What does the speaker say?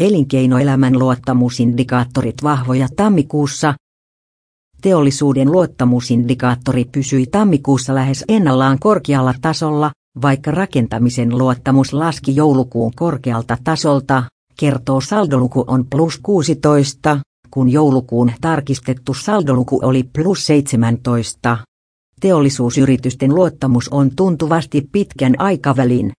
Elinkeinoelämän luottamusindikaattorit vahvoja tammikuussa. Teollisuuden luottamusindikaattori pysyi tammikuussa lähes ennallaan korkealla tasolla, vaikka rakentamisen luottamus laski joulukuun korkealta tasolta, kertoo saldoluku on plus 16, kun joulukuun tarkistettu saldoluku oli plus 17. Teollisuusyritysten luottamus on tuntuvasti pitkän aikavälin